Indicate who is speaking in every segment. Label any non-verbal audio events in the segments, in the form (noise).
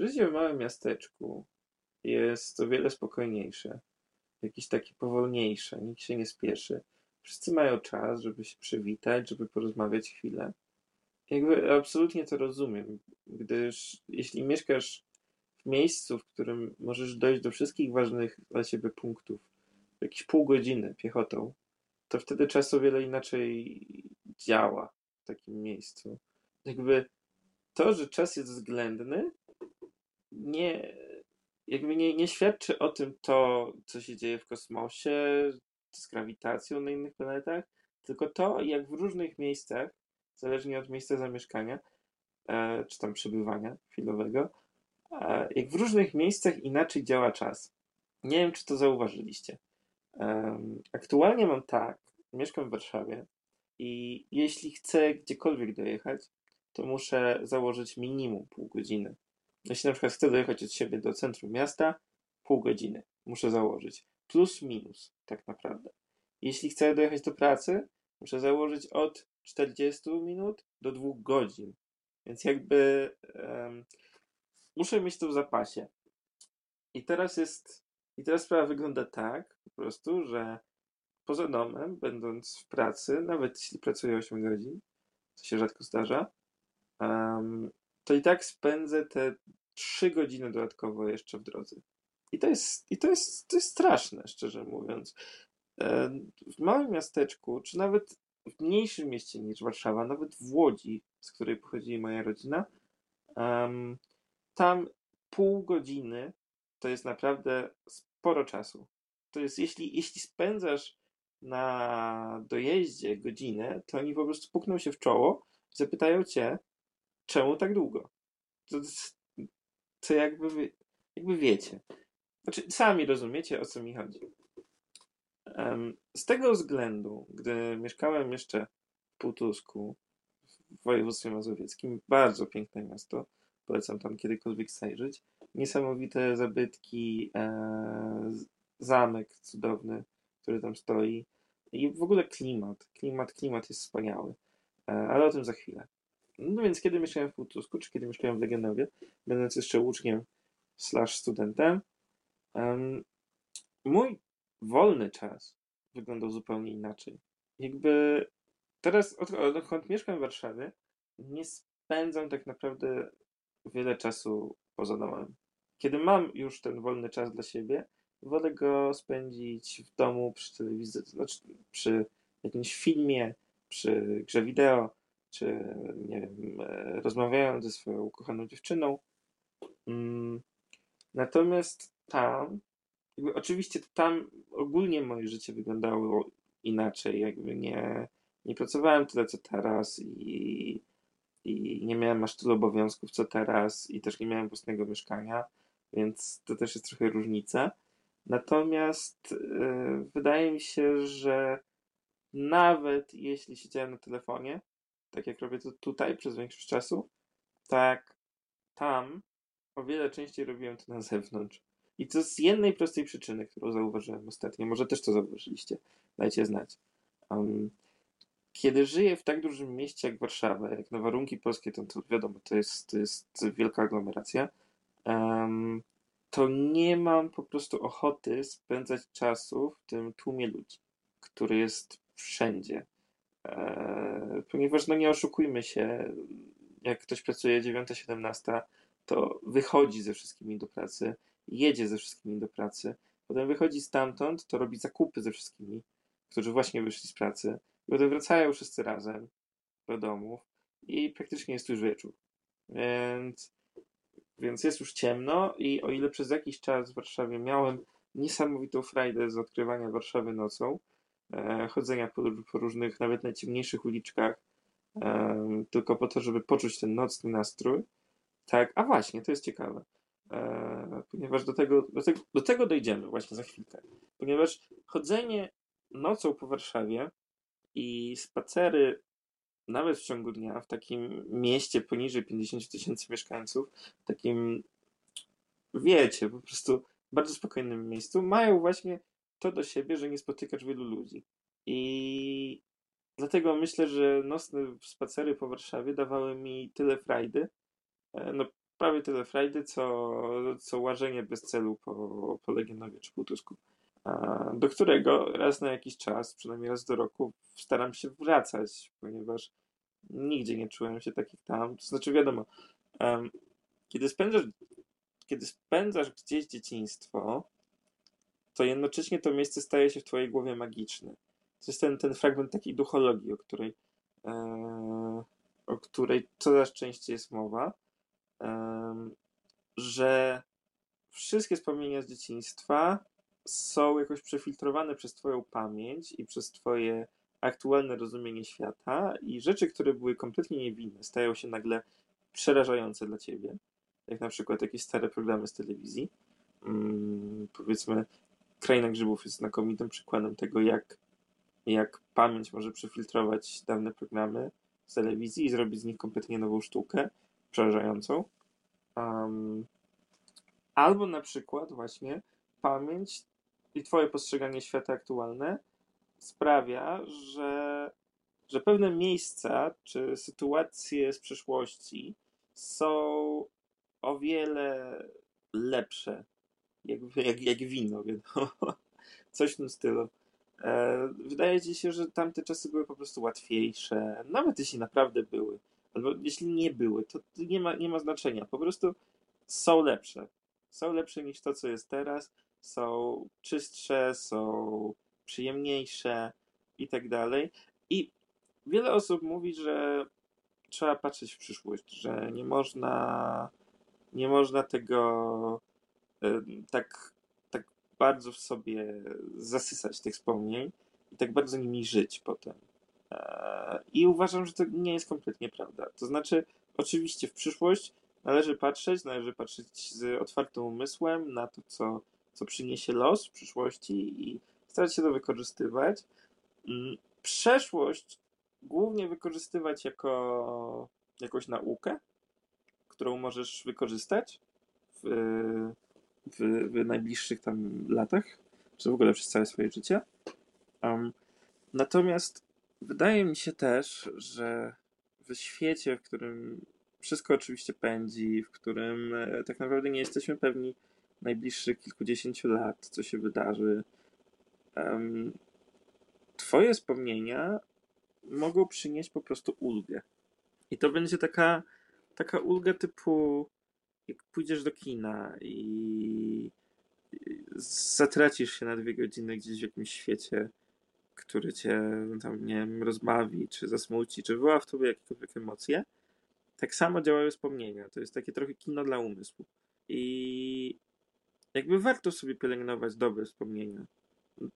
Speaker 1: Życie w małym miasteczku jest o wiele spokojniejsze. Jakieś takie powolniejsze, nikt się nie spieszy. Wszyscy mają czas, żeby się przywitać, żeby porozmawiać chwilę. Jakby absolutnie to rozumiem, gdyż jeśli mieszkasz w miejscu, w którym możesz dojść do wszystkich ważnych dla ciebie punktów jakieś pół godziny piechotą, to wtedy czas o wiele inaczej działa w takim miejscu. Jakby to, że czas jest względny, nie, jakby nie, nie świadczy o tym to, co się dzieje w kosmosie, z grawitacją na innych planetach, tylko to, jak w różnych miejscach, zależnie od miejsca zamieszkania, e, czy tam przebywania chwilowego, e, jak w różnych miejscach inaczej działa czas. Nie wiem, czy to zauważyliście. Aktualnie mam tak, mieszkam w Warszawie i jeśli chcę gdziekolwiek dojechać, to muszę założyć minimum pół godziny. Jeśli na przykład chcę dojechać od siebie do centrum miasta, pół godziny muszę założyć. Plus minus, tak naprawdę. Jeśli chcę dojechać do pracy, muszę założyć od 40 minut do 2 godzin. Więc jakby um, muszę mieć to w zapasie. I teraz jest. I teraz sprawa wygląda tak po prostu, że poza domem, będąc w pracy, nawet jeśli pracuję 8 godzin, co się rzadko zdarza, um, to i tak spędzę te 3 godziny dodatkowo jeszcze w drodze. I to jest, i to jest, to jest straszne, szczerze mówiąc. E, w małym miasteczku, czy nawet w mniejszym mieście niż Warszawa, nawet w Łodzi, z której pochodzi moja rodzina, tam pół godziny to jest naprawdę sporo czasu. To jest, jeśli, jeśli spędzasz na dojeździe godzinę, to oni po prostu pukną się w czoło i zapytają cię, czemu tak długo? To, to jakby, jakby wiecie. Znaczy, sami rozumiecie, o co mi chodzi. Z tego względu, gdy mieszkałem jeszcze w Półtusku, w województwie mazowieckim, bardzo piękne miasto, polecam tam kiedykolwiek zajrzeć, niesamowite zabytki, e, zamek cudowny, który tam stoi i w ogóle klimat, klimat, klimat jest wspaniały, e, ale o tym za chwilę. No więc kiedy mieszkałem w Półtusku, czy kiedy mieszkałem w Legionowie, będąc jeszcze uczniem slash studentem, um, mój wolny czas wyglądał zupełnie inaczej. Jakby teraz, odkąd mieszkam w Warszawie, nie spędzam tak naprawdę wiele czasu poza domem. Kiedy mam już ten wolny czas dla siebie, wolę go spędzić w domu przy telewizji, znaczy przy jakimś filmie, przy grze wideo, czy nie wiem, e, rozmawiając ze swoją ukochaną dziewczyną. Mm, natomiast tam oczywiście tam ogólnie moje życie wyglądało inaczej, jakby nie, nie pracowałem tyle co teraz i, i nie miałem aż tyle obowiązków co teraz i też nie miałem własnego mieszkania, więc to też jest trochę różnica. Natomiast yy, wydaje mi się, że nawet jeśli siedziałem na telefonie, tak jak robię to tutaj przez większość czasu, tak tam o wiele częściej robiłem to na (laughs) zewnątrz. I to z jednej prostej przyczyny, którą zauważyłem ostatnio. Może też to zauważyliście. Dajcie znać. Um, kiedy żyję w tak dużym mieście jak Warszawa, jak na warunki polskie, to, to wiadomo, to jest, to jest wielka aglomeracja, um, to nie mam po prostu ochoty spędzać czasu w tym tłumie ludzi, który jest wszędzie. E, ponieważ, no nie oszukujmy się, jak ktoś pracuje 9-17, to wychodzi ze wszystkimi do pracy jedzie ze wszystkimi do pracy, potem wychodzi stamtąd, to robi zakupy ze wszystkimi, którzy właśnie wyszli z pracy, i potem wracają wszyscy razem do domów i praktycznie jest już wieczór. Więc, więc jest już ciemno i o ile przez jakiś czas w Warszawie miałem niesamowitą frajdę z odkrywania Warszawy nocą, chodzenia po, po, różnych, nawet najciemniejszych uliczkach, e, tylko po to, żeby poczuć ten nocny nastrój. Tak, a właśnie, to jest ciekawe. E, ponieważ do tego, do, tego, do tego dojdziemy właśnie za chwilkę. Ponieważ chodzenie nocą po Warszawie i spacery nawet w ciągu dnia w takim mieście poniżej 50 tysięcy mieszkańców, takim wiecie, po prostu bardzo spokojnym miejscu, mają właśnie to do siebie, że nie spotykasz wielu ludzi. I dlatego myślę, że nocne spacery po Warszawie dawały mi tyle frajdy, e, no prawie tyle frajdy, co, co łażenie bez celu po, po Legionowie czy Półtusku. Do którego raz na jakiś czas, przynajmniej raz do roku, staram się wracać, ponieważ nigdzie nie czułem się takich tam. To znaczy, wiadomo, kiedy spędzasz, kiedy spędzasz gdzieś dzieciństwo, to jednocześnie to miejsce staje się w twojej głowie magiczne. To jest ten, ten fragment takiej duchologii, o której, e, o której coraz częściej jest mowa, e, że wszystkie wspomnienia z dzieciństwa są jakoś przefiltrowane przez twoją pamięć i przez twoje aktualne rozumienie świata i rzeczy, które były kompletnie niewinne, stają się nagle przerażające dla ciebie. Jak na przykład jakieś stare programy z telewizji. Hmm, powiedzmy, Kraina Grzybów jest znakomitym przykładem tego, jak, jak pamięć może przefiltrować dawne programy z telewizji i zrobić z nich kompletnie nową sztukę, przerażającą. Um, albo na przykład właśnie pamięć i twoje postrzeganie świata aktualne sprawia, że, że pewne miejsca czy sytuacje z przeszłości są o wiele lepsze, jak, jak, jak wino, wiadomo. (laughs) Coś w tym stylu. E, wydaje ci się, że tamte czasy były po prostu łatwiejsze, nawet jeśli naprawdę były, albo jeśli nie były, to nie ma, nie ma znaczenia. Po prostu są lepsze. Są lepsze niż to, co jest teraz, są czystsze, są przyjemniejsze i tak dalej. I wiele osób mówi, że trzeba patrzeć w przyszłość, że nie można, nie można tego tak, tak bardzo w sobie zasysać tych wspomnień i tak bardzo nimi żyć potem. E, I uważam, że to nie jest kompletnie prawda. To znaczy, oczywiście w przyszłość należy patrzeć, należy patrzeć z otwartym umysłem na to, co, co przyniesie los w przyszłości i starać się to wykorzystywać. Mm, przeszłość głównie wykorzystywać jako jakąś naukę, którą możesz wykorzystać w, w, w najbliższych tam latach, czy w ogóle przez całe swoje życie. Um, natomiast wydaje mi się też, że w świecie, w którym wszystko oczywiście pędzi, w którym e, tak naprawdę nie jesteśmy pewni najbliższych kilkudziesięciu lat, co się wydarzy, um, Twoje wspomnienia mogą przynieść po prostu ulgę. I to będzie taka, taka ulga typu jak pójdziesz do kina i zatracisz się na dwie godziny gdzieś w jakimś świecie, który cię tam, nie wiem, rozbawi, czy zasmuci, czy wywoła w tobie jakiekolwiek emocje, tak samo działają wspomnienia. To jest takie trochę kino dla umysłu. I jakby warto sobie pielęgnować dobre wspomnienia.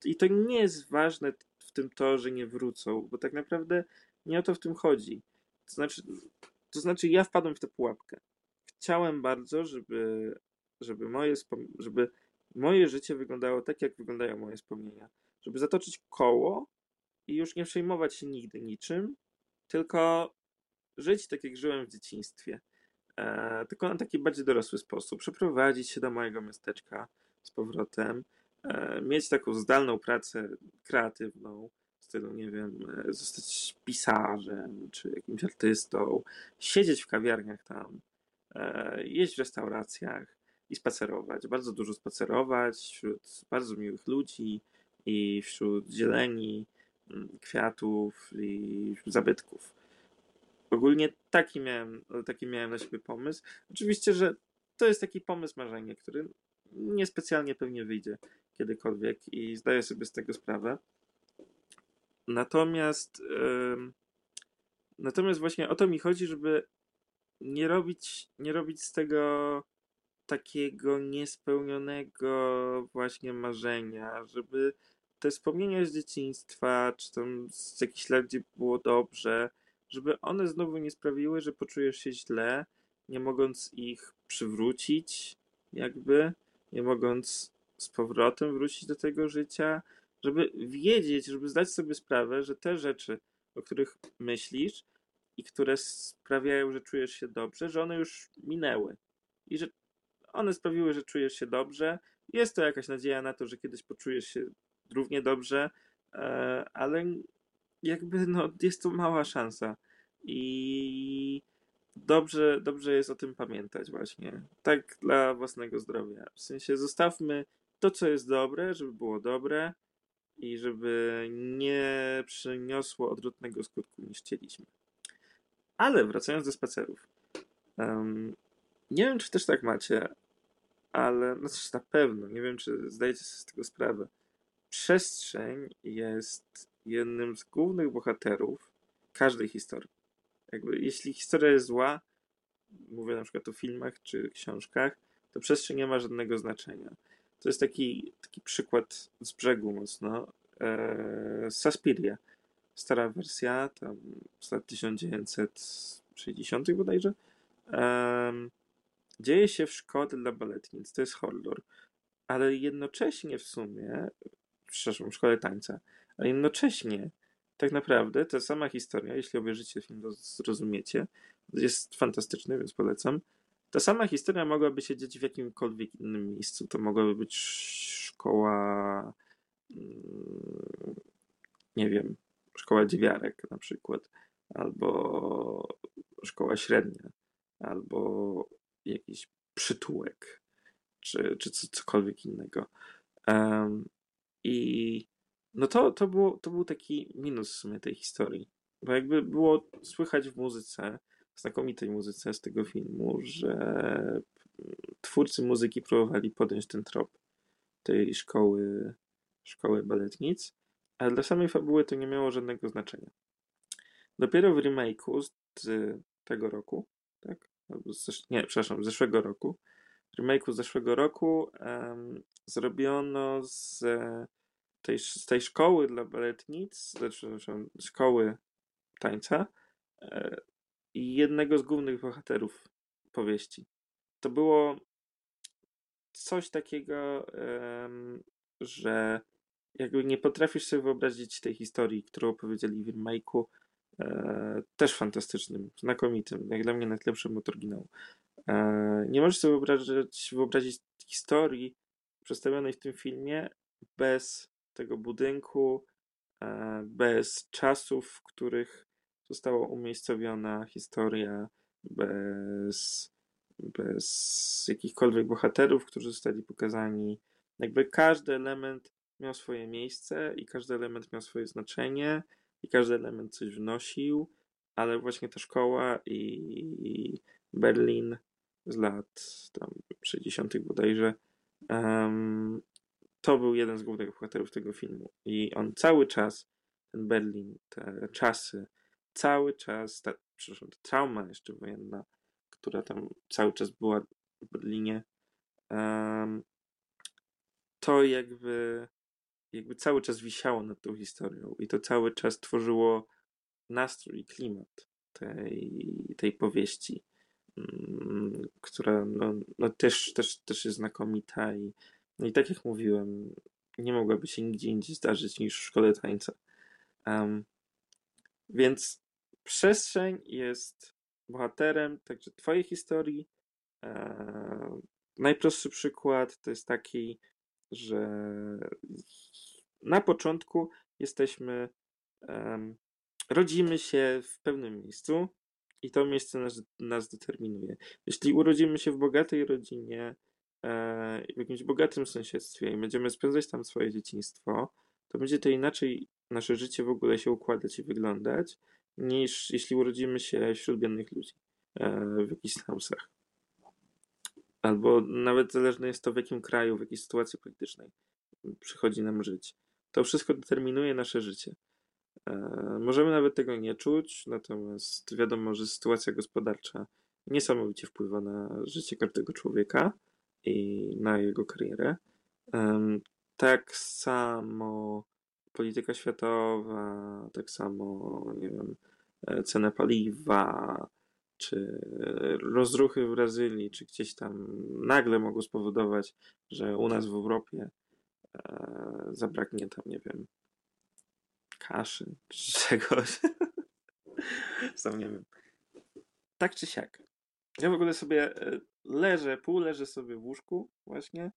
Speaker 1: I to nie jest ważne w tym to, że nie wrócą, bo tak naprawdę nie o to w tym chodzi. To znaczy, to znaczy ja wpadłem w tę pułapkę. Chciałem bardzo, żeby, żeby, moje, żeby moje życie wyglądało tak, jak wyglądają moje wspomnienia. Żeby zatoczyć koło i już nie przejmować się nigdy niczym, tylko żyć tak, jak żyłem w dzieciństwie. E, tylko na taki bardziej dorosły sposób. Przeprowadzić się do mojego miasteczka z powrotem, e, mieć taką zdalną pracę kreatywną, w stylu, nie wiem, e, zostać pisarzem czy jakimś artystą, siedzieć w kawiarniach tam, jeść w restauracjach i spacerować. Bardzo dużo spacerować wśród bardzo miłych ludzi i wśród zieleni, mm, kwiatów i zabytków. Ogólnie taki miałem, taki miałem na siebie pomysł. Oczywiście, że to jest taki pomysł marzenie, który niespecjalnie pewnie wyjdzie kiedykolwiek i zdaję sobie z tego sprawę. Natomiast yy, natomiast właśnie o to mi chodzi, żeby nie robić, nie robić z tego takiego niespełnionego właśnie marzenia, żeby te wspomnienia z dzieciństwa, czy tam z jakichś lat, gdzie było dobrze, żeby one znowu nie sprawiły, że poczujesz się źle, nie mogąc ich przywrócić, jakby, nie mogąc z powrotem wrócić do tego życia, żeby wiedzieć, żeby zdać sobie sprawę, że te rzeczy, o których myślisz i które sprawiają, że czujesz się dobrze, że one już minęły i że one sprawiły, że czujesz się dobrze. Jest to jakaś nadzieja na to, że kiedyś poczujesz się równie dobrze, e, ale jakby no, jest to mała szansa. I dobrze, dobrze jest o tym pamiętać właśnie. Tak dla własnego zdrowia. W sensie zostawmy to, co jest dobre, żeby było dobre i żeby nie przyniosło odwrotnego skutku niż chcieliśmy. Ale wracając do spacerów. Um, nie wiem, czy też tak macie, ale no coś na pewno, nie wiem, czy zdajecie sobie z tego sprawę. Przestrzeń jest jednym z głównych bohaterów każdej historii. Jakby, jeśli historia jest zła, mówię na przykład o filmach czy książkach, to przestrzeń nie ma żadnego znaczenia. To jest taki, taki przykład z brzegu mocno. Eee, Saspiria, stara wersja, tam z lat 1960 bodajże. Eee, dzieje się w szkole dla baletnic, to jest horror, ale jednocześnie w sumie, przepraszam, w szkole tańca, ale jednocześnie tak naprawdę ta sama historia, jeśli obejrzycie film, to zrozumiecie, jest fantastyczny, więc polecam. Ta sama historia mogłaby się dziać w jakimkolwiek innym miejscu. To mogłaby być szkoła, mm, nie wiem, szkoła dziewiarek na przykład, albo szkoła średnia, albo jakiś przytułek, czy, czy cokolwiek innego. Um, I no to, to, było, to był taki minus w sumie tej historii. Bo jakby było słychać w muzyce, znakomitej muzyce z tego filmu, że twórcy muzyki próbowali podjąć ten trop tej szkoły, szkoły baletnic, ale dla samej fabuły to nie miało żadnego znaczenia. Dopiero w remake'u z tego roku, tak? Nie, przepraszam, z zeszłego roku, w remake'u z zeszłego roku um, zrobiono z tej, z tej szkoły dla baletnic, znaczy, szkoły tańca e, jednego z głównych bohaterów powieści. To było coś takiego, że jakby nie potrafisz sobie wyobrazić tej historii, którą opowiedzieli w remake'u, e, też fantastycznym, znakomitym, jak dla mnie najlepszym od oryginału. E, nie możesz sobie wyobrazić, wyobrazić historii przedstawionej w tym filmie bez tego budynku, e, bez czasów, w których została umiejscowiona historia, bez, bez jakichkolwiek bohaterów, którzy zostali pokazani. Jakby każdy element miał swoje miejsce i każdy element miał swoje znaczenie i każdy element coś wnosił, ale właśnie ta szkoła i Berlin z lat tam 60. bodajże um, to był jeden z głównych bohaterów tego filmu. I on cały czas, ten Berlin, te czasy, cały czas, ta, przepraszam, ta trauma jeszcze wojenna, która tam cały czas była w Berlinie, um, to jakby, jakby cały czas wisiało nad tą historią i to cały czas tworzyło nastrój i klimat tej, tej powieści, um, która no, no też, też, też jest znakomita i no i tak jak mówiłem, nie mogłaby się nigdzie indziej zdarzyć niż w szkole tańca. Um, więc przestrzeń jest bohaterem także twojej historii. E, najprostszy przykład to jest taki, że na początku jesteśmy, um, rodzimy się w pewnym miejscu i to miejsce nas, nas determinuje. Jeśli urodzimy się w bogatej rodzinie, E, w jakimś bogatym sąsiedztwie i będziemy spędzać tam swoje dzieciństwo, to będzie to inaczej nasze życie w ogóle się układać i wyglądać, niż jeśli urodzimy się wśród biednych ludzi e, w jakichś slumsach. Albo nawet zależne jest to, w jakim kraju, w jakiej sytuacji politycznej przychodzi nam żyć. To wszystko determinuje nasze życie. E, możemy nawet tego nie czuć, natomiast wiadomo, że sytuacja gospodarcza niesamowicie wpływa na życie każdego człowieka i na jego karierę. Tak samo polityka światowa, tak samo, nie wiem, e, cena paliwa, czy rozruchy w Brazylii, czy gdzieś tam nagle mogą spowodować, że u nas w Europie e, zabraknie tam, nie wiem, kaszy (laughs) czy czegoś. Sam nie wiem. Tak czy siak. Ja w ogóle sobie e, leżę, pół leżę sobie w łóżku właśnie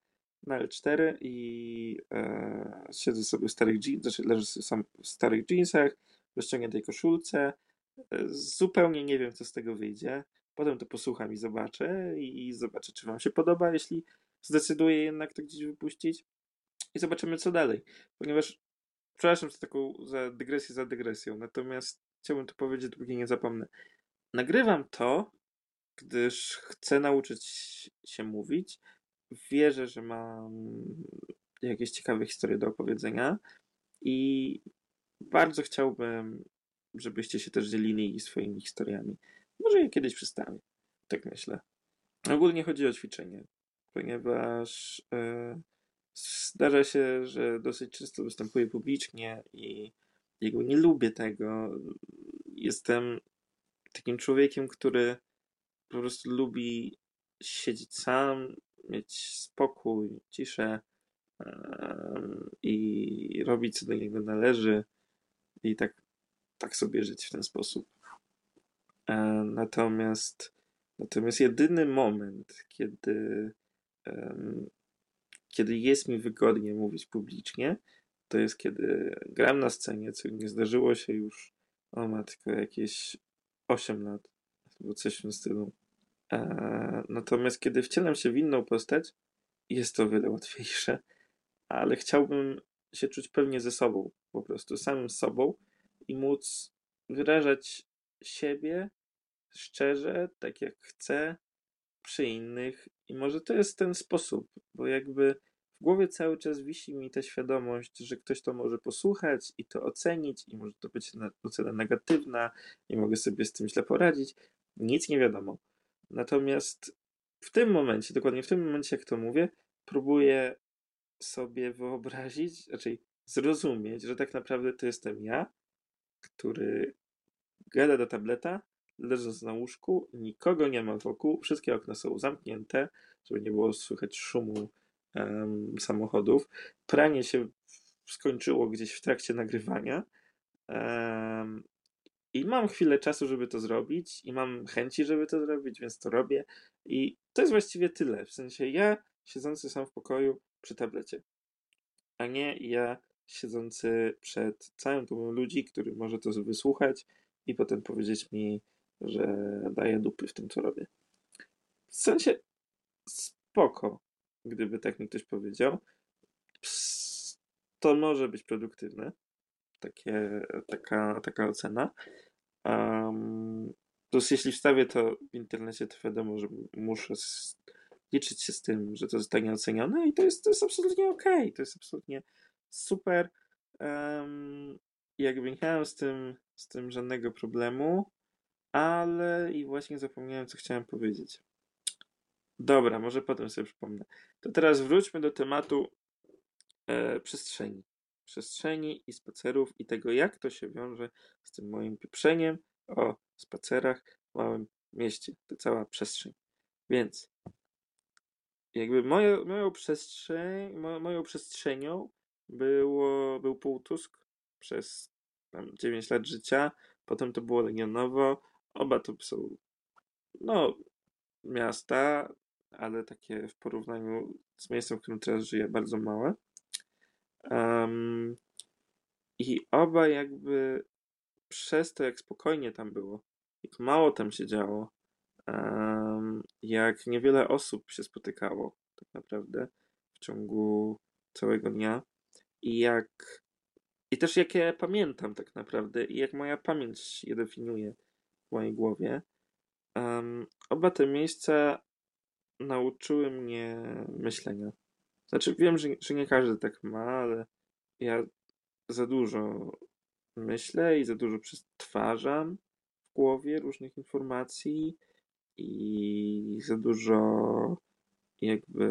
Speaker 1: na L4 i e, siedzę sobie w starych jeansach, znaczy leżę sobie sam w starych jeansach, w rozciągniętej koszulce. Zupełnie nie wiem, co z tego wyjdzie. potem to posłucham i zobaczę i zobaczę, czy wam się podoba, jeśli zdecyduję jednak to gdzieś wypuścić i zobaczymy, co dalej. Ponieważ, przepraszam za taką za dygresję za dygresją, natomiast chciałbym to powiedzieć, dopóki nie zapomnę. Nagrywam to, gdyż chcę nauczyć się mówić. Wierzę, że mam jakieś ciekawe historie do opowiedzenia i bardzo chciałbym, żebyście się też dzielili swoimi historiami. Może je kiedyś przystawię. Tak myślę. Ogólnie chodzi o ćwiczenie, ponieważ yy, zdarza się, że dosyć często występuję publicznie i nie lubię tego. Jestem takim człowiekiem, który po prostu lubi siedzieć sam, mieć spokój, ciszę yy, i robić co do niego należy i tak, tak sobie żyć w ten sposób. Yy, natomiast, natomiast jedyny moment, kiedy kiedy jest mi wygodnie mówić publicznie, to jest kiedy gram na scenie, co nie zdarzyło się już, o matko, jakieś 8 lat, albo coś w tym stylu. Eee, natomiast kiedy wcielam się w inną postać, jest to wiele łatwiejsze, ale chciałbym się czuć pewnie ze sobą, po prostu samym sobą i móc wyrażać siebie szczerze, tak jak chcę, przy innych. I może to jest ten sposób, bo jakby w głowie cały czas wisi mi ta świadomość, że ktoś to może posłuchać i to ocenić, i może to być ocena negatywna, i mogę sobie z tym źle poradzić. Nic nie wiadomo. Natomiast w tym momencie, dokładnie w tym momencie, jak to mówię, próbuję sobie wyobrazić, raczej zrozumieć, że tak naprawdę to jestem ja, który gada do tableta, leżąc na łóżku, nikogo nie ma wokół, wszystkie okna są zamknięte, żeby nie było słychać szumu um, samochodów. Pranie się skończyło gdzieś w trakcie nagrywania. Um, I mam chwilę czasu, żeby to zrobić, i mam chęci, żeby to zrobić, więc to robię. I to jest właściwie tyle. W sensie ja siedzący sam w pokoju przy tablecie, a nie ja siedzący przed całym tłumem ludzi, który może to wysłuchać i potem powiedzieć mi, że daję dupy w tym, co robię. W sensie spoko gdyby tak mi ktoś powiedział. To może być produktywne. Takie, taka, taka ocena. Um, plus jeśli wstawię to w internecie, to wiadomo, że muszę liczyć się z tym, że to zostanie ocenione i to jest, to jest absolutnie ok. To jest absolutnie super. Um, jakby nie miałem z tym, z tym żadnego problemu, ale i właśnie zapomniałem, co chciałem powiedzieć. Dobra, może potem sobie przypomnę. To teraz wróćmy do tematu e, przestrzeni. Przestrzeni i spacerów i tego, jak to się wiąże z tym moim pieprzeniem o spacerach w małym mieście. To cała przestrzeń. Więc jakby moją, moją przestrzeń, mo, moją przestrzenią było, był Półtusk przez tam 9 lat życia. Potem to było Legionowo. Oba to są no, miasta, ale takie w porównaniu z miejscem, w którym teraz żyję, bardzo małe. Um, I oba jakby przez to, jak spokojnie tam było, jak mało tam się działo, um, jak niewiele osób się spotykało tak naprawdę w ciągu całego dnia i jak i też jak ja pamiętam tak naprawdę i jak moja pamięć je definiuje w mojej głowie. Um, oba te miejsca nauczyły mnie myślenia. Znaczy, wiem, że, że nie każdy tak ma, ale ja za dużo myślę i za dużo przetwarzam w głowie różnych informacji i za dużo jakby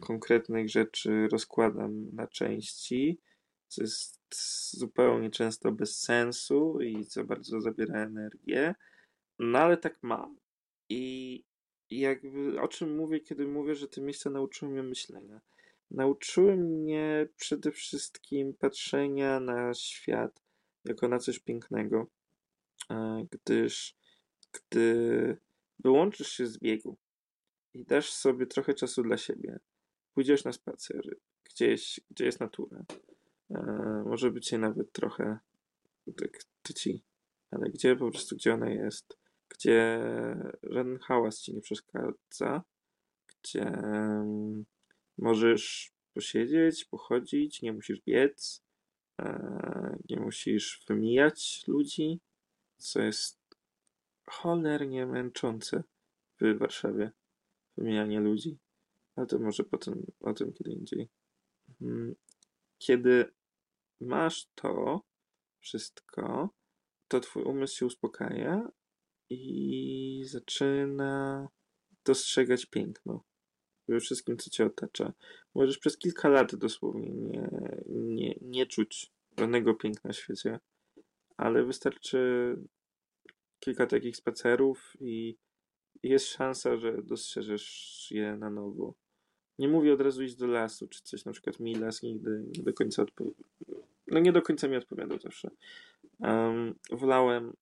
Speaker 1: konkretnych rzeczy rozkładam na części, co jest zupełnie często bez sensu i co bardzo zabiera energię. No ale tak mam. I jakby o czym mówię, kiedy mówię, że te miejsca nauczyły mnie myślenia. Nauczyły mnie przede wszystkim patrzenia na świat jako na coś pięknego, e, gdyż gdy wyłączysz się z biegu i dasz sobie trochę czasu dla siebie, pójdziesz na spacer gdzieś, gdzie jest natura, e, może być jej nawet trochę tak tyci, ale gdzie po prostu, gdzie ona jest, gdzie żaden hałas ci nie przeszkadza, gdzie mm, możesz posiedzieć, pochodzić, nie musisz biec, e, nie musisz wymijać ludzi, co jest cholernie męczące w Warszawie. Wymijanie ludzi. Ale to może potem o tym kiedy indziej. Mm, kiedy masz to wszystko, to twój umysł się uspokaja i zaczyna dostrzegać piękno we wszystkim, co cię otacza. Możesz przez kilka lat dosłownie nie, nie, nie czuć żadnego piękna w świecie, ale wystarczy kilka takich spacerów i jest szansa, że dostrzeżesz je na nowo. Nie mówię od razu iść do lasu czy coś, na przykład mi las nigdy nie do końca odpowiadał. No nie do końca mi odpowiadał zawsze. Um, wolałem,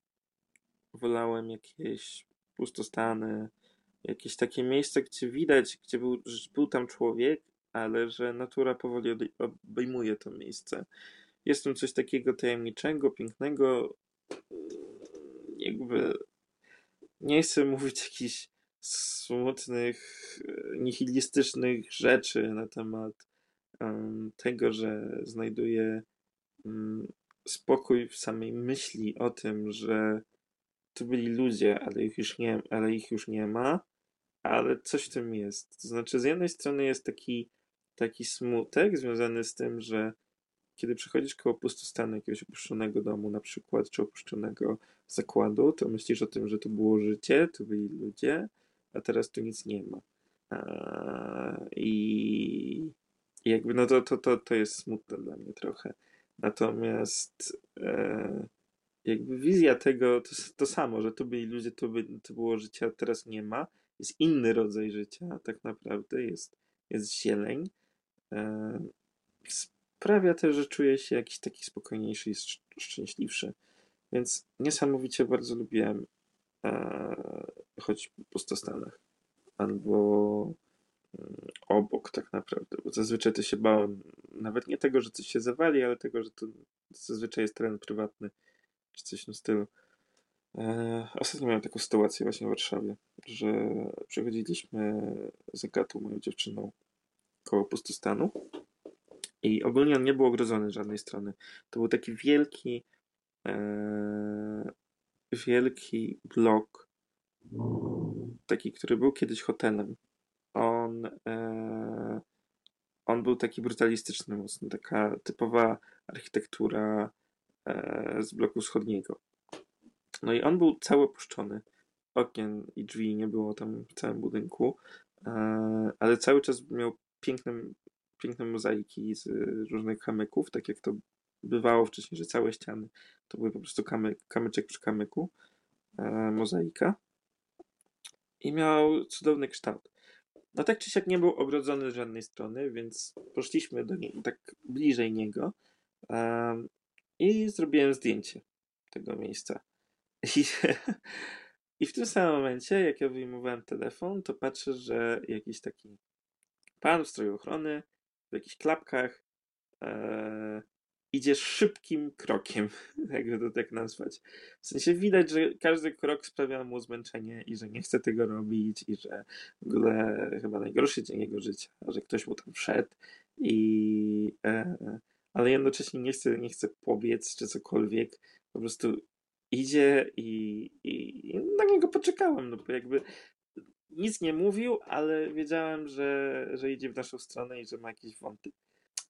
Speaker 1: wolałem jakieś pustostany, jakieś takie miejsce, gdzie widać, gdzie był, był tam człowiek, ale że natura powoli obejmuje to miejsce. Jest tam coś takiego tajemniczego, pięknego, jakby nie chcę mówić (laughs) jakichś smutnych, nihilistycznych rzeczy na temat tego, że znajduję um, spokój w samej myśli o tym, że to byli ludzie, ale ich już nie, ale ich już nie ma, ale coś w tym jest. To znaczy, z jednej strony jest taki, taki smutek związany z tym, że kiedy przychodzisz koło pustostanu jakiegoś opuszczonego domu na przykład, czy opuszczonego zakładu, to myślisz o tym, że to było życie, to byli ludzie, a teraz tu nic nie ma. I jakby no to, to, to, to jest smutne dla mnie trochę. Natomiast e, jakby wizja tego to, to samo, że to byli ludzie, to, by, to było życie, a teraz nie ma. Jest inny rodzaj życia, tak naprawdę jest, jest zieleń. E, sprawia też, że czuję się jakiś taki spokojniejszy i szczęśliwszy. Więc niesamowicie bardzo lubiłem e, choć po pustostanach. Albo mm, obok tak naprawdę, bo zazwyczaj to się bałem nawet nie tego, że coś się zawali, ale tego, że to zazwyczaj jest teren prywatny, czy coś w tym stylu. E, ostatnio miałem taką sytuację właśnie w Warszawie, że przechodziliśmy z Agatą, moją dziewczyną, koło pustostanu i ogólnie on nie był ogrodzony z żadnej strony. To był taki wielki, e, wielki blok, taki, który był kiedyś hotelem. On, e, on był taki brutalistyczny mocno, taka typowa architektura e, z bloku wschodniego. No i on był cały opuszczony. Okien i drzwi nie było tam w całym budynku, e, ale cały czas miał piękne piękne mozaiki z różnych kamyków, tak jak to bywało wcześniej, że całe ściany to były po prostu kamyk, kamyczek przy kamyku, e, mozaika. I miał cudowny kształt. No tak czy siak nie był ogrodzony z żadnej strony, więc poszliśmy do niego, tak bliżej niego e, i zrobiłem zdjęcie tego miejsca. (laughs) I, I w tym samym momencie, jak ja wyjmowałem telefon, to patrzę, że jakiś taki pan w stroju ochrony w jakichś klapkach, e, idzie szybkim krokiem, (laughs) jakby to tak nazwać. W sensie widać, że każdy krok sprawia mu zmęczenie i że nie chce tego robić i że w ogóle chyba najgorszy dzień jego życia, że ktoś mu tam wszedł i e, ale jednocześnie nie chce, nie chce pobiec czy cokolwiek, po prostu idzie i, i, i na niego poczekałem, no bo jakby nic nie mówił, ale wiedziałem, że, że idzie w naszą stronę i że ma jakieś wąty.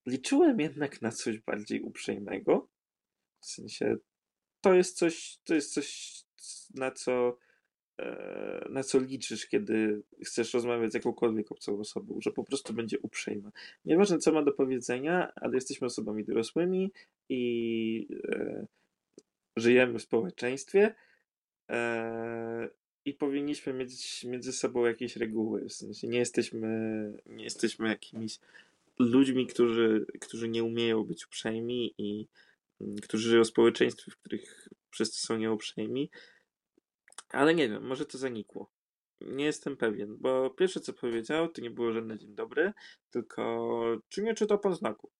Speaker 1: Liczyłem jednak na coś bardziej uprzejmego. W sensie to jest coś, to jest coś na co e, na co liczysz, kiedy chcesz rozmawiać z jakąkolwiek obcą osobą, że po prostu będzie uprzejma. Nieważne, co ma do powiedzenia, ale jesteśmy osobami dorosłymi i e, żyjemy w społeczeństwie e, i powinniśmy mieć między sobą jakieś reguły. W sensie nie jesteśmy, nie jesteśmy jakimiś ludźmi, którzy, którzy nie umieją być uprzejmi i mm, którzy żyją w społeczeństwie, w których wszyscy są nieuprzejmi. Ale nie wiem, może to zanikło. Nie jestem pewien, bo pierwsze co powiedział, to nie było żadne dzień dobry, tylko czy nie czyta pan znaku?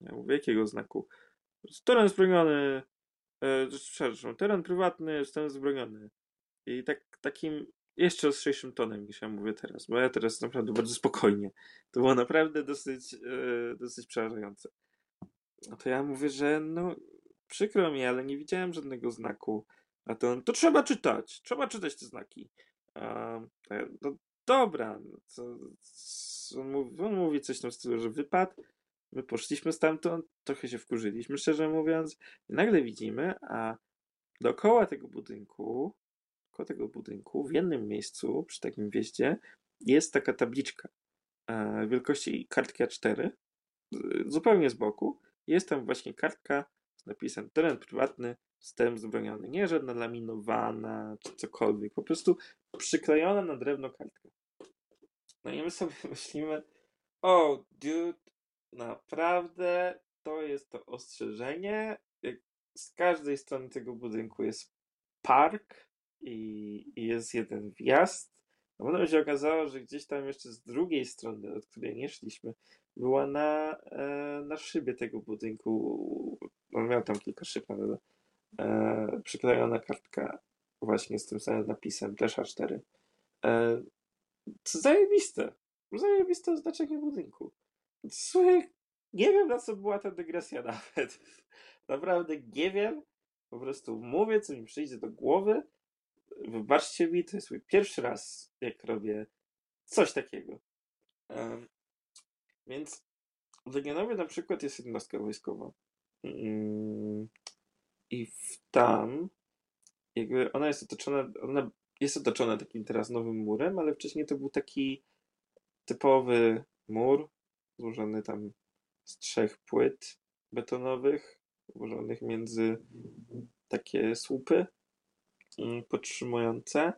Speaker 1: Ja mówię, jakiego znaku? Teren zbroniony, e, przepraszam, teren prywatny, jestem zbroniony. I tak, takim jeszcze ostrzejszym tonem niż ja mówię teraz, bo ja teraz naprawdę bardzo spokojnie. To było naprawdę dosyć, yy, dosyć przerażające. No to ja mówię, że no przykro mi, ale nie widziałem żadnego znaku. A to on, to trzeba czytać, trzeba czytać te znaki. A, no dobra, no co, on, mówi, on mówi coś tam w stylu, że wypadł. My poszliśmy stamtąd, trochę się wkurzyliśmy, szczerze mówiąc. I nagle widzimy, a dookoła tego budynku, dookoła tego budynku, w jednym miejscu, przy takim wieździe, jest taka tabliczka e, wielkości kartki A4, zupełnie z boku. Jest tam właśnie kartka z napisem teren prywatny, wstęp zabroniony. Nie żadna laminowana czy cokolwiek, po prostu przyklejona na drewno kartka. No i my sobie (laughs) myślimy, o, oh, dude, naprawdę to jest to ostrzeżenie. Z każdej strony tego budynku jest park i, i jest jeden wjazd. A potem się okazało, że gdzieś tam jeszcze z drugiej strony, od której nie szliśmy, była na, e, na szybie tego budynku. On miał tam kilka szyb, ale e, przyklejona kartka właśnie z tym samym napisem, też A4. E, zajebiste. Zajebiste oznaczenie budynku. Słuchaj, nie wiem na co była ta dygresja nawet. (laughs) Naprawdę nie wiem. Po prostu mówię, co mi przyjdzie do głowy. Wybaczcie mi, to jest mój pierwszy raz, jak robię coś takiego. Um, więc w Legionowie na przykład jest jednostka wojskowa. Mm, I w tam jakby ona jest otoczona, ona jest otoczona takim teraz nowym murem, ale wcześniej to był taki typowy mur, złożony tam z trzech płyt betonowych, włożonych między takie słupy podtrzymujące.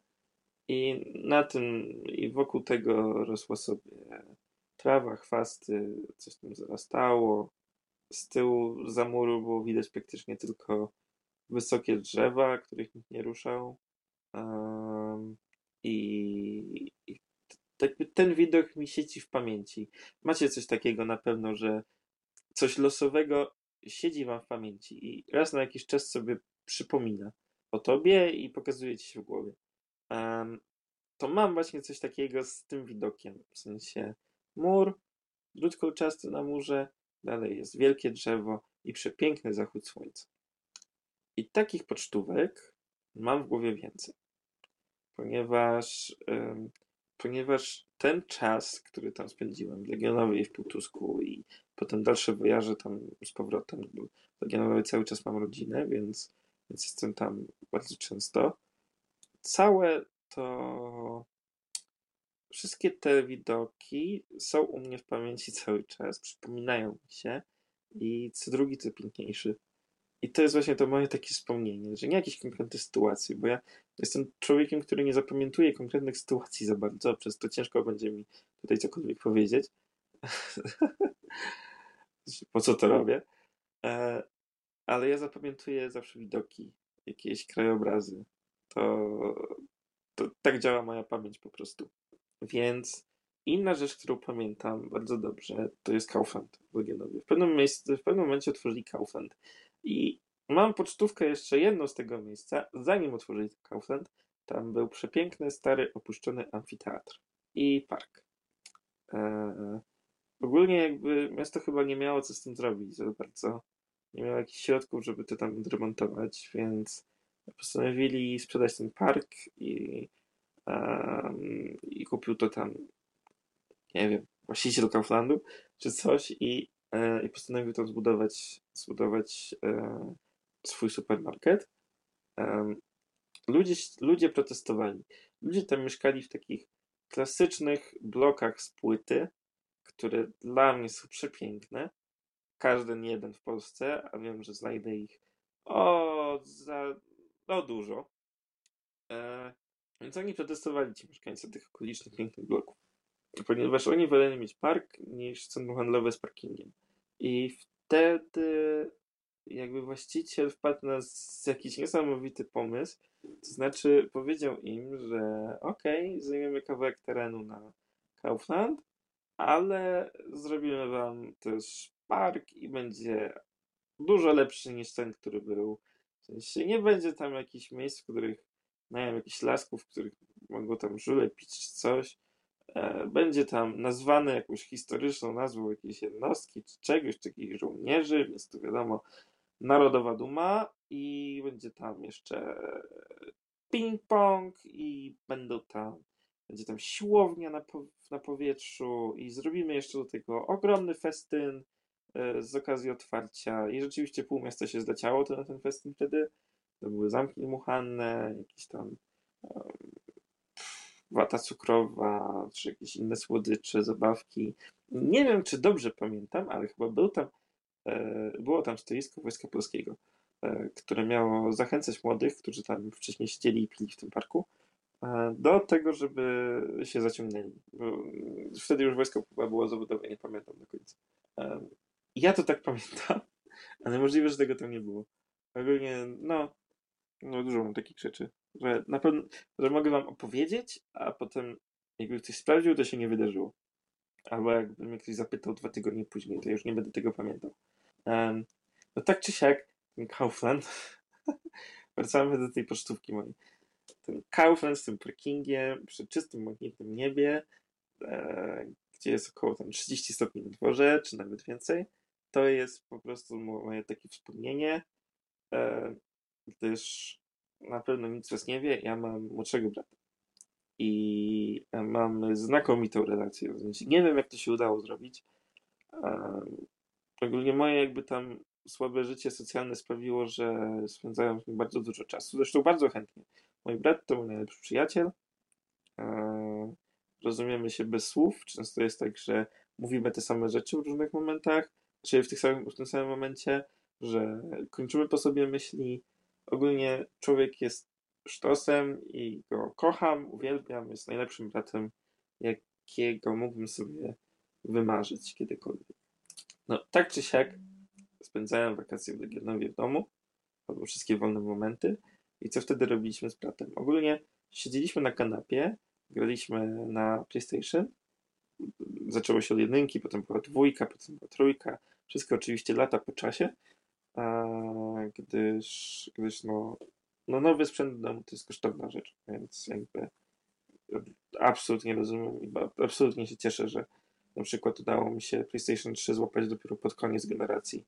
Speaker 1: I na tym, i wokół tego rosła sobie trawa, chwasty, coś tam zarastało. Z tyłu za muru było widać praktycznie tylko wysokie drzewa, których nikt nie ruszał. Um, i, i ten widok mi siedzi w pamięci. Macie coś takiego na pewno, że coś losowego siedzi wam w pamięci i raz na jakiś czas sobie przypomina o tobie i pokazuje ci się w głowie. Um, to mam właśnie coś takiego z tym widokiem. W sensie mur, drut kolczasty na murze, dalej jest wielkie drzewo i przepiękny zachód słońca. I takich pocztówek mam w głowie więcej, ponieważ, um, ponieważ ten czas, który tam spędziłem w Legionowej w Półtusku i potem dalsze wojaże tam z powrotem, bo Legionowej cały czas mam rodzinę, więc, więc jestem tam bardzo często. Całe to wszystkie te widoki są u mnie w pamięci (laughs) cały czas, przypominają mi się i co drugi to piękniejszy. I to jest właśnie to moje takie wspomnienie, że nie jakieś konkretne sytuacje, bo ja jestem człowiekiem, który nie zapamiętuje konkretnych sytuacji za bardzo, przez to ciężko będzie mi tutaj cokolwiek powiedzieć. (laughs) po co to robię? Ale ja zapamiętuję zawsze widoki, jakieś krajobrazy. To, to tak działa moja pamięć po prostu. Więc inna rzecz, którą pamiętam bardzo dobrze, to jest Kaufland w Legionowie. W pewnym, miejscu, w pewnym momencie otworzyli Kaufland i mam pocztówkę jeszcze jedną z tego miejsca, zanim otworzyli Kaufland, tam był przepiękny, stary, opuszczony amfiteatr i park. Eee, ogólnie jakby miasto chyba nie miało co z tym zrobić za bardzo. Nie miało jakichś środków, żeby to tam odremontować, więc postanowili sprzedać ten park i i kupił to tam, nie wiem, właściciel Kauflandu czy coś i, e, i postanowił tam zbudować, zbudować e, swój supermarket. ludzie, ludzie protestowali. Ludzie tam mieszkali w takich klasycznych blokach z płyty, które dla mnie są przepiękne. Każdy jeden w Polsce, a wiem, że znajdę ich o, za no dużo. E, więc oni protestowali ci mieszkańcy tych okolicznych pięknych bloków. Ponieważ oni woleli mieć park niż centrum handlowe z parkingiem. I wtedy jakby właściciel wpadł na jakiś niesamowity pomysł. To znaczy powiedział im, że okej, okay, zajmiemy kawałek terenu na Kaufland, ale zrobimy wam też park i będzie dużo lepszy niż ten, który był. W sensie nie będzie tam jakichś miejsc, w których mają jakichś lasków, których mogą tam żule pić czy coś. E, będzie tam nazwane jakąś historyczną nazwą jakiejś jednostki czy czegoś, czy jakichś żołnierzy, więc to wiadomo, narodowa duma i będzie tam jeszcze ping-pong i będą tam, będzie tam siłownia na, po, na powietrzu i zrobimy jeszcze do tego ogromny festyn z okazji otwarcia i rzeczywiście pół miasta się zleciało to na ten festyn wtedy. To były zamki dmuchane, jakieś tam wata cukrowa, czy jakieś inne słodycze, zabawki. Nie wiem, czy dobrze pamiętam, ale chyba był tam, e, było tam stoisko Wojska Polskiego, e, które miało zachęcać młodych, którzy tam wcześniej siedzieli i pili w tym parku, e, do tego, żeby się zaciągnęli. Wtedy już wojsko było zawodowe, nie pamiętam do końca. Ja to tak (laughs) pamiętam, ale możliwe, że tego tam nie było. Ogólnie, no, no dużo mam takich rzeczy, że na pewno, że mogę wam opowiedzieć, a potem jakby ktoś sprawdził, to się nie wydarzyło. Albo jakby mnie ktoś zapytał dwa tygodnie później, to już nie będę tego pamiętał. Um, no tak czy siak, ten Kaufland, (laughs) wracamy do tej pocztówki mojej. Ten Kaufland z tym parkingiem przy czystym, magnetnym niebie, e, gdzie jest około tam 30 stopni na dworze, czy nawet więcej, to jest po prostu moje takie wspomnienie, e, gdyż na pewno nic was nie wie, ja mam młodszego brata i mamy znakomitą relację. nie wiem, jak to się udało zrobić. Ogólnie moje jakby tam słabe życie socjalne sprawiło, że spędzają z nim bardzo dużo czasu. Zresztą bardzo chętnie. Mój brat to mój najlepszy przyjaciel. Rozumiemy się bez słów. Często jest tak, że mówimy te same rzeczy w różnych momentach, czyli w, tych samym, w tym samym momencie, że kończymy po sobie myśli. Ogólnie człowiek jest sztosem i go kocham, uwielbiam, jest najlepszym bratem, jakiego mógłbym sobie wymarzyć kiedykolwiek. No, tak czy siak spędzałem wakacje w Legionowie w domu, albo wszystkie wolne momenty. I co wtedy robiliśmy z bratem? Ogólnie siedzieliśmy na kanapie, graliśmy na PlayStation. Zaczęło się od jedynki, potem była dwójka, potem była trójka. Wszystko oczywiście lata po czasie, gdyż, gdyż no, no nowy sprzęt w domu to jest kosztowna rzecz, więc jakby absolutnie rozumiem i absolutnie się cieszę, że na przykład udało mi się PlayStation 3 złapać dopiero pod koniec generacji,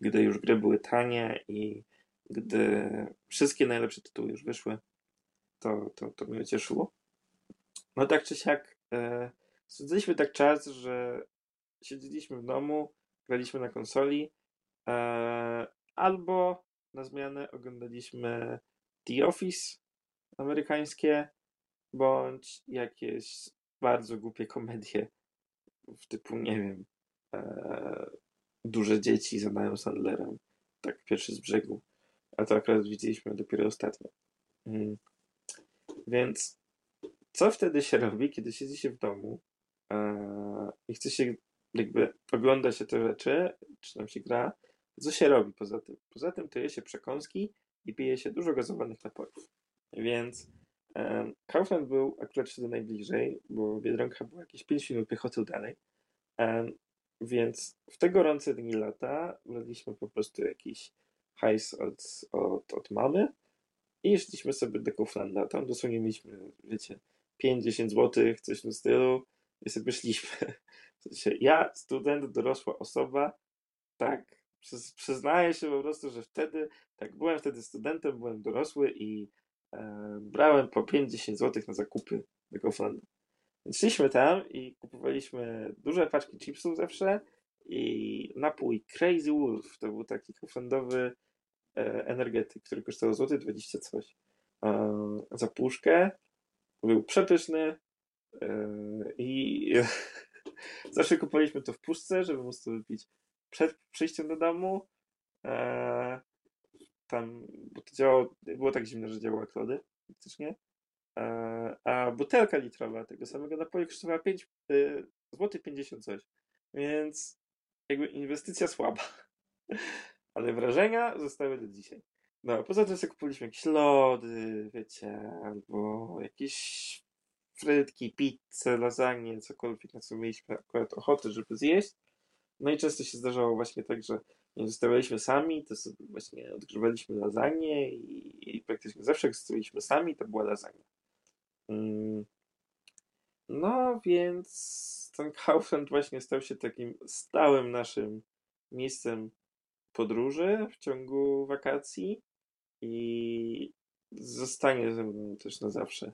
Speaker 1: gdy już gry były tanie i gdy wszystkie najlepsze tytuły już wyszły, to, to, to mnie cieszyło. No tak czy siak, e, tak czas, że siedzieliśmy w domu, graliśmy na konsoli, e, albo na zmianę oglądaliśmy The Office amerykańskie, bądź jakieś bardzo głupie komedie w typu, nie wiem, e, duże dzieci z Adamem Sandlerem. Tak pierwszy z brzegu. A to akurat widzieliśmy dopiero ostatnio. Mm. Więc co wtedy się robi, kiedy siedzi się w domu e, i chce się jakby ogląda się te rzeczy, czy nam się gra, co się robi poza tym? Poza tym to je się przekąski i pije się dużo gazowanych napojów. Więc um, Kaufland był akurat wtedy najbliżej, bo Biedronka była jakieś 5 minut piechoty dalej. Um, więc w te gorące dni lata braliśmy po prostu jakiś hajs od, od, od mamy i szliśmy sobie do Kauflanda. Tam dosłownie mieliśmy, wiecie, 50 zł, coś w tym stylu i sobie szliśmy. W sensie ja, student, dorosła osoba, tak, Przyz, przyznaję się po prostu, że wtedy, tak, byłem wtedy studentem, byłem dorosły i e, brałem po 50 zł na zakupy do Kauflandu. Więc szliśmy tam i kupowaliśmy duże paczki chipsów zawsze i napój Crazy Wolf, to był taki kauflandowy e, energetyk, który kosztował złoty 20 coś. E, za puszkę był przepyszny e, i (laughs) zawsze kupowaliśmy to w puszce, żeby móc to wypić przed przyjściem do domu. E, tam, bo to działało, było tak zimno, że działały klody faktycznie. E, a butelka litrowa tego samego napoju kosztowała 5 e, zł 50 coś. Więc jakby inwestycja słaba. (laughs) Ale wrażenia zostały do dzisiaj. No, poza tym sobie kupiliśmy jakieś lody, wiecie, albo jakieś frytki, pizzę, lasagne, cokolwiek, na co mieliśmy akurat ochotę, żeby zjeść. No i często się zdarzało właśnie tak, że nie zostawaliśmy sami, to sobie właśnie odgrzewaliśmy lasagne i, i praktycznie zawsze jak zostawaliśmy sami, to była lasagna. Mm. No więc ten Kaufland właśnie stał się takim stałym naszym miejscem podróży w ciągu wakacji i zostanie ze mną też na zawsze.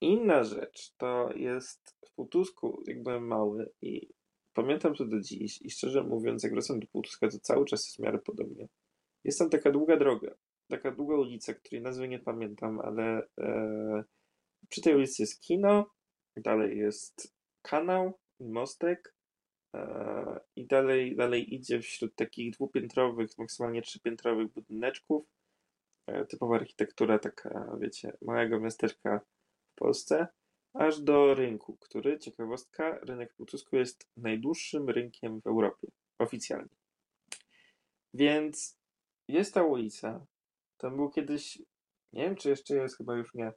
Speaker 1: Inna rzecz to jest w Półtusku, jak byłem mały i pamiętam to do dziś i szczerze mówiąc, jak wracam do Półtuska, to cały czas jest w miarę podobnie. Jest tam taka długa droga, taka długa ulica, której nazwy nie pamiętam, ale e, przy tej ulicy jest kino, dalej jest kanał mostek e, i dalej, dalej idzie wśród takich dwupiętrowych, maksymalnie trzypiętrowych budyneczków e, typowa architektura taka, wiecie, małego miasteczka Polsce, aż do rynku, który, ciekawostka, rynek Półtusku jest najdłuższym rynkiem w Europie, oficjalnie. Więc jest ta ulica, tam był kiedyś, nie wiem czy jeszcze jest, chyba już nie,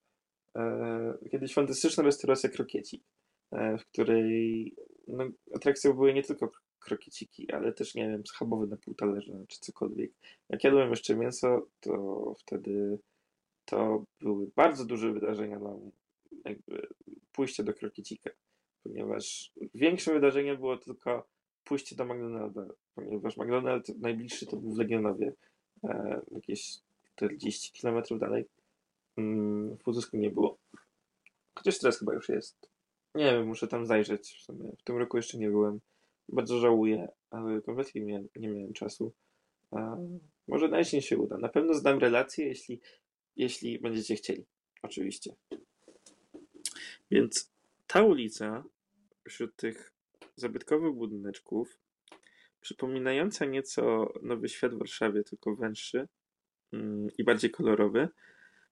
Speaker 1: e, kiedyś fantastyczna restauracja krokieci, e, w której no, atrakcją były nie tylko krokieciki, ale też, nie wiem, schabowy na pół talerza, czy cokolwiek. Jak jadłem jeszcze mięso, to wtedy to były bardzo duże wydarzenia dla mnie. Pójście do krokiecika, ponieważ większe wydarzenie było tylko pójście do McDonalda, ponieważ McDonald najbliższy to był w Legionowie, e, jakieś 40 km dalej. Mm, w Półtusku nie było. Chociaż teraz chyba już jest. Nie wiem, muszę tam zajrzeć w tym roku jeszcze nie byłem. Bardzo żałuję, ale kompletnie nie, nie miałem czasu. A może na jesień się uda. Na pewno zdam relację, jeśli, jeśli będziecie chcieli. Oczywiście. Więc ta ulica wśród tych zabytkowych budyneczków, przypominająca nieco Nowy Świat w Warszawie, tylko węższy mm, i bardziej kolorowy,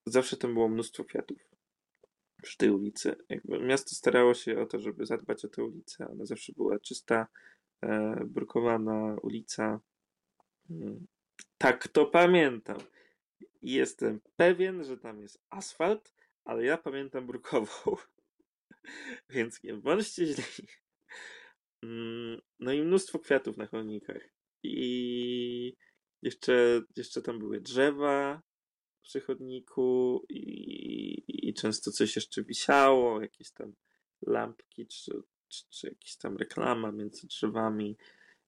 Speaker 1: zawsze tam było mnóstwo kwiatów przy tej ulicy. Jakby miasto starało się o to, żeby zadbać o tę ulicę. Ona zawsze była czysta, e, brukowana ulica. Mm, tak to pamiętam. Jestem pewien, że tam jest asfalt, ale ja pamiętam brukową. (laughs) Więc nie bądźcie źli. Mm, no i mnóstwo kwiatów na chodnikach. I jeszcze, jeszcze tam były drzewa przy chodniku i, i często coś jeszcze wisiało, jakieś tam lampki czy, czy, czy jakieś tam reklama między drzewami.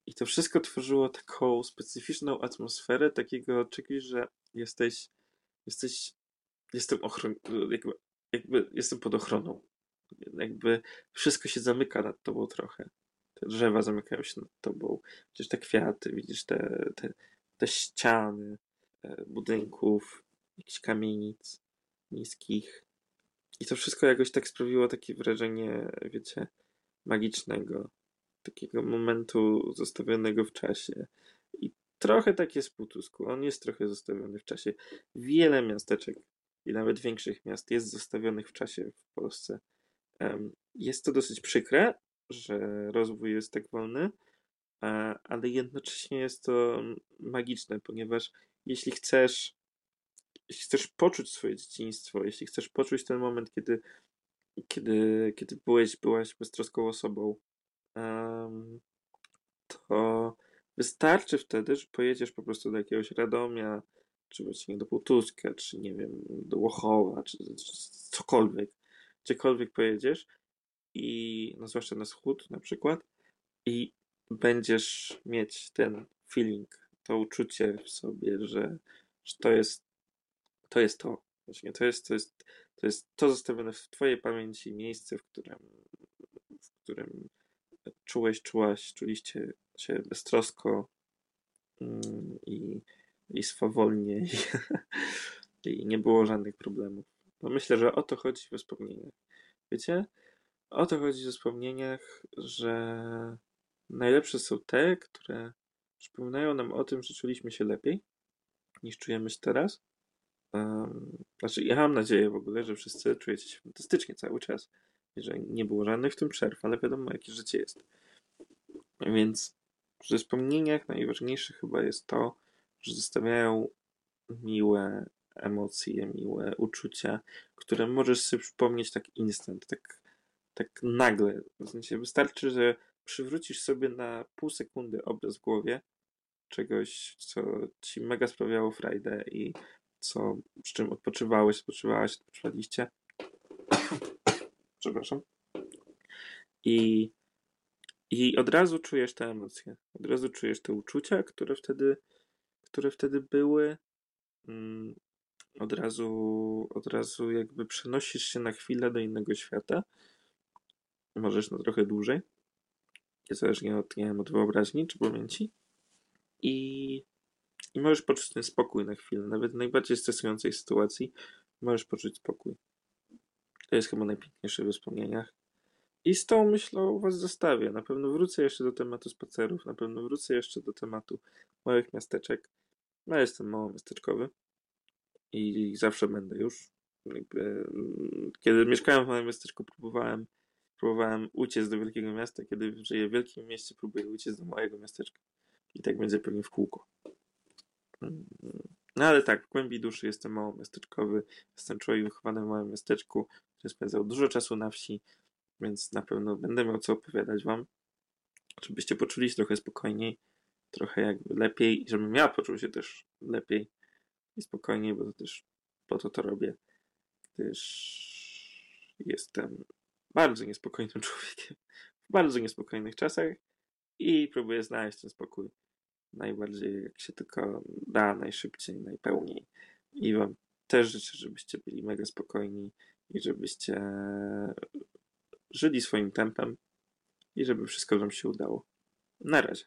Speaker 1: I to wszystko tworzyło taką specyficzną atmosferę, takiego czegoś, że jesteś, jesteś, jestem ochron, jakby, jakby jestem pod ochroną jakby wszystko się zamyka nad tobą trochę. Te drzewa zamykają się nad tobą. Widzisz te kwiaty, widzisz te, te, te ściany e, budynków, jakichś kamienic niskich. I to wszystko jakoś tak sprawiło takie wrażenie, wiecie, magicznego. Takiego momentu zostawionego w czasie. I trochę tak jest w Półtusku. On jest trochę zostawiony w czasie. Wiele miasteczek i nawet większych miast jest zostawionych w czasie w Polsce. Jest to dosyć przykre, że rozwój jest tak wolny, ale jednocześnie jest to magiczne, ponieważ jeśli chcesz, jeśli chcesz poczuć swoje dzieciństwo, jeśli chcesz poczuć ten moment, kiedy, kiedy, kiedy byłeś, byłaś beztroską osobą, to wystarczy wtedy, że pojedziesz po prostu do jakiegoś Radomia, czy właśnie do Półtuska, czy nie wiem, do Łochowa, czy, czy cokolwiek gdziekolwiek pojedziesz i no zwłaszcza na wschód na przykład i będziesz mieć ten feeling, to uczucie w sobie, że, że to jest to jest to. Właśnie to jest, to jest to jest to zostawione w twojej pamięci miejsce, w którym w którym czułeś, czułaś, czuliście się beztrosko mm, i, i swawolnie i, (laughs) i nie było żadnych problemów. No myślę, że o to chodzi we wspomnieniach. Wiecie? O to chodzi we wspomnieniach, że najlepsze są te, które przypominają nam o tym, że czuliśmy się lepiej niż czujemy się teraz. Um, znaczy, ja mam nadzieję w ogóle, że wszyscy czujecie się fantastycznie cały czas, że nie było żadnych w tym przerw, ale wiadomo, jakie życie jest. Więc przy wspomnieniach najważniejsze chyba jest to, że zostawiają miłe emocje, miłe uczucia, które możesz sobie przypomnieć tak instant, tak, tak nagle. W sensie wystarczy, że przywrócisz sobie na pół sekundy obraz w głowie czegoś, co ci mega sprawiało frajdę i co, z czym odpoczywałeś, odpoczywałaś, odpoczywaliście. Przepraszam. I, I od razu czujesz te emocje, od razu czujesz te uczucia, które wtedy, które wtedy były. Od razu, od razu jakby przenosisz się na chwilę do innego świata. Możesz na trochę dłużej. Niezależnie od, nie wiem, od wyobraźni czy pamięci. I, I możesz poczuć ten spokój na chwilę. Nawet w najbardziej stresującej sytuacji możesz poczuć spokój. To jest chyba najpiękniejsze we wspomnieniach. I z tą myślą was zostawię. Na pewno wrócę jeszcze do tematu spacerów, na pewno wrócę jeszcze do tematu małych miasteczek. Ja jestem mało miasteczkowy i zawsze będę już. Mm, kiedy mieszkałem w małym miasteczku, próbowałem, próbowałem uciec do wielkiego miasta. Kiedy żyję w wielkim mieście, próbuję uciec do małego miasteczka. I tak będzie pewnie w kółko. Mm, no ale tak, w głębi duszy jestem mało miasteczkowy. Jestem człowiek wychowany w małym miasteczku, który spędzał dużo czasu na wsi, więc na pewno będę miał co opowiadać wam, żebyście poczuli się trochę spokojniej, trochę jakby lepiej, żebym ja poczuł się też lepiej i spokojniej, bo to też po to to robię, gdyż jestem bardzo niespokojnym (laughs) człowiekiem w bardzo niespokojnych czasach i próbuję znaleźć ten spokój najbardziej jak się tylko da, najszybciej, najpełniej. I wam też życzę, żebyście byli mega spokojni i żebyście żyli swoim tempem i żeby wszystko wam się udało. Na razie.